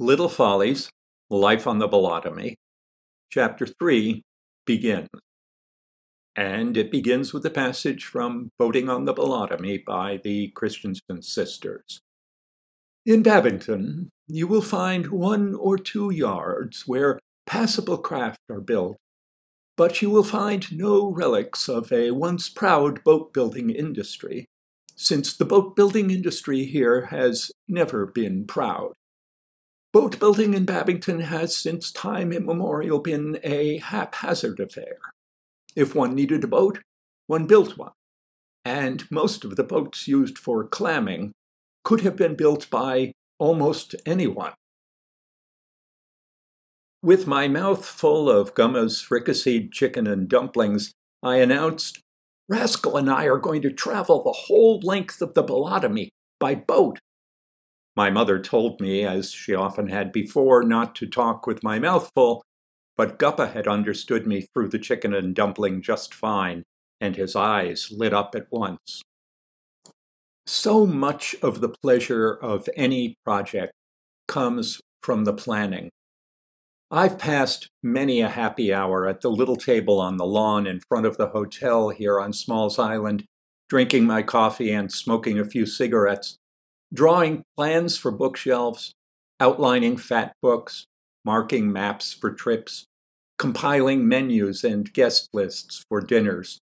Little Follies, Life on the Bolotomy, Chapter 3 begins. And it begins with a passage from Boating on the Bolotomy by the Christensen sisters. In Babbington, you will find one or two yards where passable craft are built, but you will find no relics of a once proud boat building industry, since the boat building industry here has never been proud. Boat building in Babbington has since time immemorial been a haphazard affair. If one needed a boat, one built one, and most of the boats used for clamming could have been built by almost anyone. With my mouth full of Gumma's fricasseed chicken and dumplings, I announced, Rascal and I are going to travel the whole length of the Bolotomy by boat my mother told me, as she often had before, not to talk with my mouth full, but Guppa had understood me through the chicken and dumpling just fine, and his eyes lit up at once. So much of the pleasure of any project comes from the planning. I've passed many a happy hour at the little table on the lawn in front of the hotel here on Smalls Island, drinking my coffee and smoking a few cigarettes, drawing plans for bookshelves, outlining fat books, marking maps for trips, compiling menus and guest lists for dinners.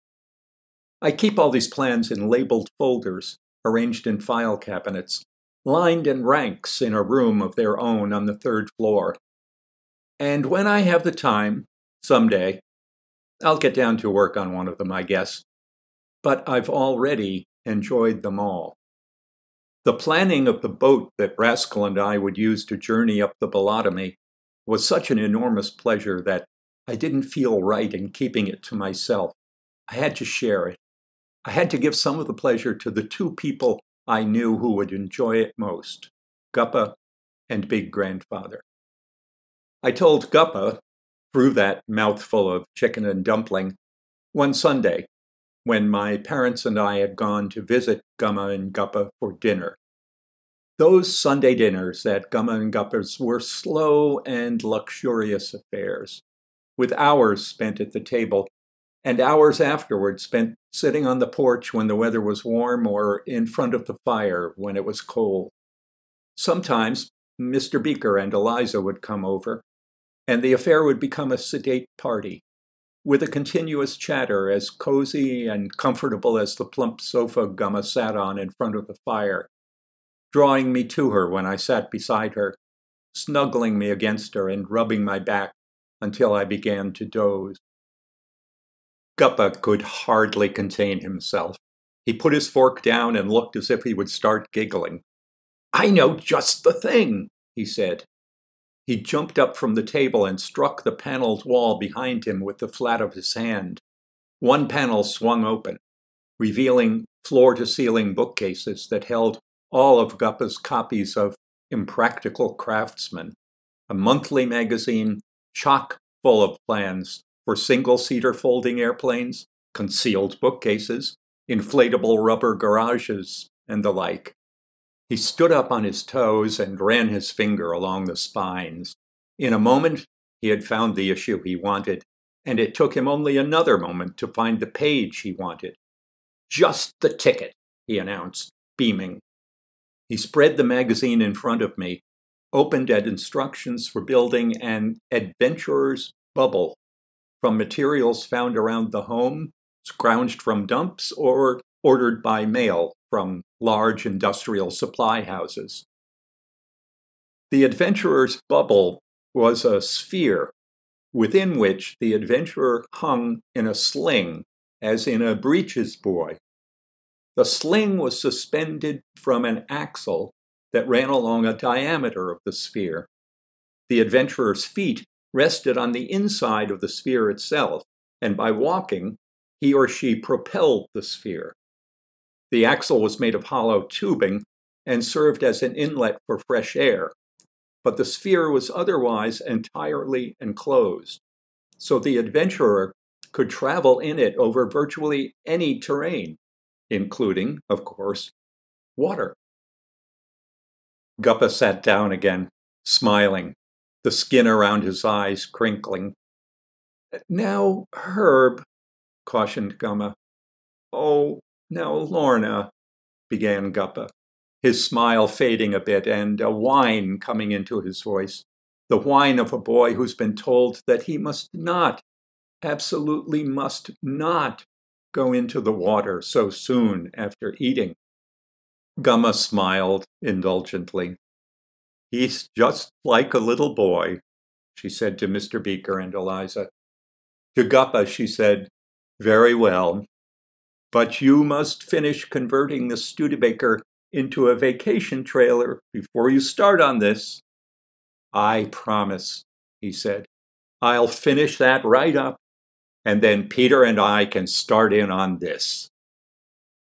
I keep all these plans in labeled folders, arranged in file cabinets, lined in ranks in a room of their own on the third floor. And when I have the time, someday, I'll get down to work on one of them, I guess. But I've already enjoyed them all. The planning of the boat that Rascal and I would use to journey up the Bolotomy was such an enormous pleasure that I didn't feel right in keeping it to myself. I had to share it. I had to give some of the pleasure to the two people I knew who would enjoy it most Guppa and Big Grandfather. I told Guppa, through that mouthful of chicken and dumpling, one Sunday when my parents and I had gone to visit Gumma and Guppa for dinner. Those Sunday dinners at Gumma and Guppa's were slow and luxurious affairs, with hours spent at the table and hours afterward spent sitting on the porch when the weather was warm or in front of the fire when it was cold. Sometimes Mr. Beaker and Eliza would come over, and the affair would become a sedate party with a continuous chatter as cozy and comfortable as the plump sofa Gumma sat on in front of the fire, drawing me to her when I sat beside her, snuggling me against her and rubbing my back until I began to doze. Guppa could hardly contain himself. He put his fork down and looked as if he would start giggling. I know just the thing, he said. He jumped up from the table and struck the paneled wall behind him with the flat of his hand. One panel swung open, revealing floor to ceiling bookcases that held all of Guppa's copies of Impractical Craftsman, a monthly magazine chock full of plans for single seater folding airplanes, concealed bookcases, inflatable rubber garages, and the like. He stood up on his toes and ran his finger along the spines. In a moment, he had found the issue he wanted, and it took him only another moment to find the page he wanted. Just the ticket, he announced, beaming. He spread the magazine in front of me, opened at instructions for building an adventurer's bubble from materials found around the home, scrounged from dumps, or ordered by mail from large industrial supply houses. The adventurer's bubble was a sphere within which the adventurer hung in a sling, as in a breeches buoy. The sling was suspended from an axle that ran along a diameter of the sphere. The adventurer's feet rested on the inside of the sphere itself, and by walking, he or she propelled the sphere. The axle was made of hollow tubing and served as an inlet for fresh air, but the sphere was otherwise entirely enclosed, so the adventurer could travel in it over virtually any terrain, including, of course, water. Guppa sat down again, smiling, the skin around his eyes crinkling. Now, Herb, cautioned Gumma. Oh, now, Lorna, began Guppa, his smile fading a bit and a whine coming into his voice. The whine of a boy who's been told that he must not, absolutely must not, go into the water so soon after eating. Gumma smiled indulgently. He's just like a little boy, she said to Mr. Beaker and Eliza. To Guppa, she said, Very well, but you must finish converting the Studebaker into a vacation trailer before you start on this. I promise, he said. I'll finish that right up, and then Peter and I can start in on this.